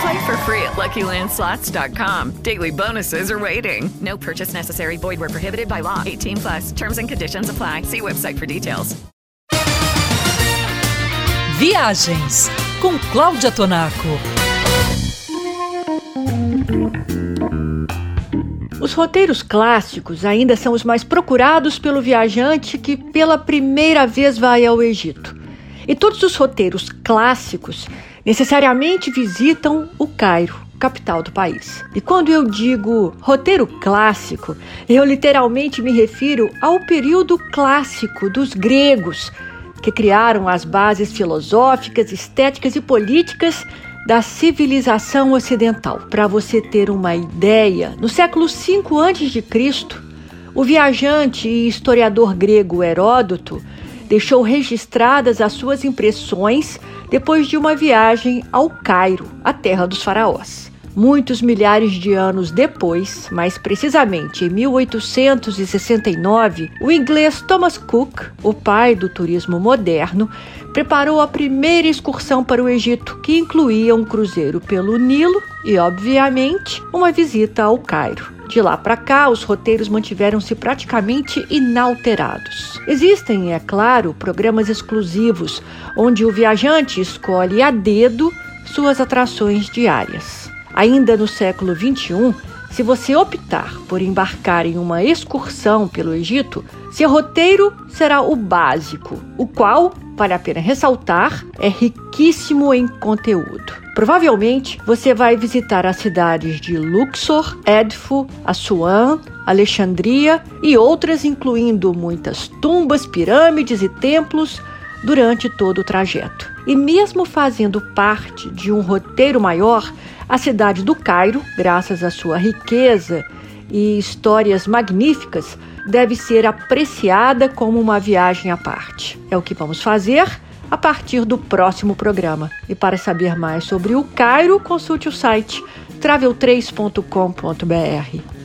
Play for free at LuckyLandSlots.com. Daily bonuses are waiting. No purchase necessary. Void were prohibited by law. 18 plus. Terms and conditions apply. See website for details. Viagens com Cláudia Tonaco. Os roteiros clássicos ainda são os mais procurados pelo viajante que pela primeira vez vai ao Egito. E todos os roteiros clássicos necessariamente visitam o Cairo, capital do país. E quando eu digo roteiro clássico, eu literalmente me refiro ao período clássico dos gregos, que criaram as bases filosóficas, estéticas e políticas da civilização ocidental. Para você ter uma ideia, no século V a.C., o viajante e historiador grego Heródoto deixou registradas as suas impressões depois de uma viagem ao Cairo, a terra dos faraós. Muitos milhares de anos depois, mais precisamente em 1869, o inglês Thomas Cook, o pai do turismo moderno, preparou a primeira excursão para o Egito, que incluía um cruzeiro pelo Nilo e, obviamente, uma visita ao Cairo. De lá para cá, os roteiros mantiveram-se praticamente inalterados. Existem, é claro, programas exclusivos onde o viajante escolhe a dedo suas atrações diárias. Ainda no século XXI, se você optar por embarcar em uma excursão pelo Egito, seu roteiro será o básico, o qual, vale a pena ressaltar, é riquíssimo em conteúdo. Provavelmente você vai visitar as cidades de Luxor, Edfu, Assuan, Alexandria e outras, incluindo muitas tumbas, pirâmides e templos durante todo o trajeto. E mesmo fazendo parte de um roteiro maior, a cidade do Cairo, graças à sua riqueza e histórias magníficas, deve ser apreciada como uma viagem à parte. É o que vamos fazer a partir do próximo programa. E para saber mais sobre o Cairo, consulte o site travel3.com.br.